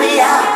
me out.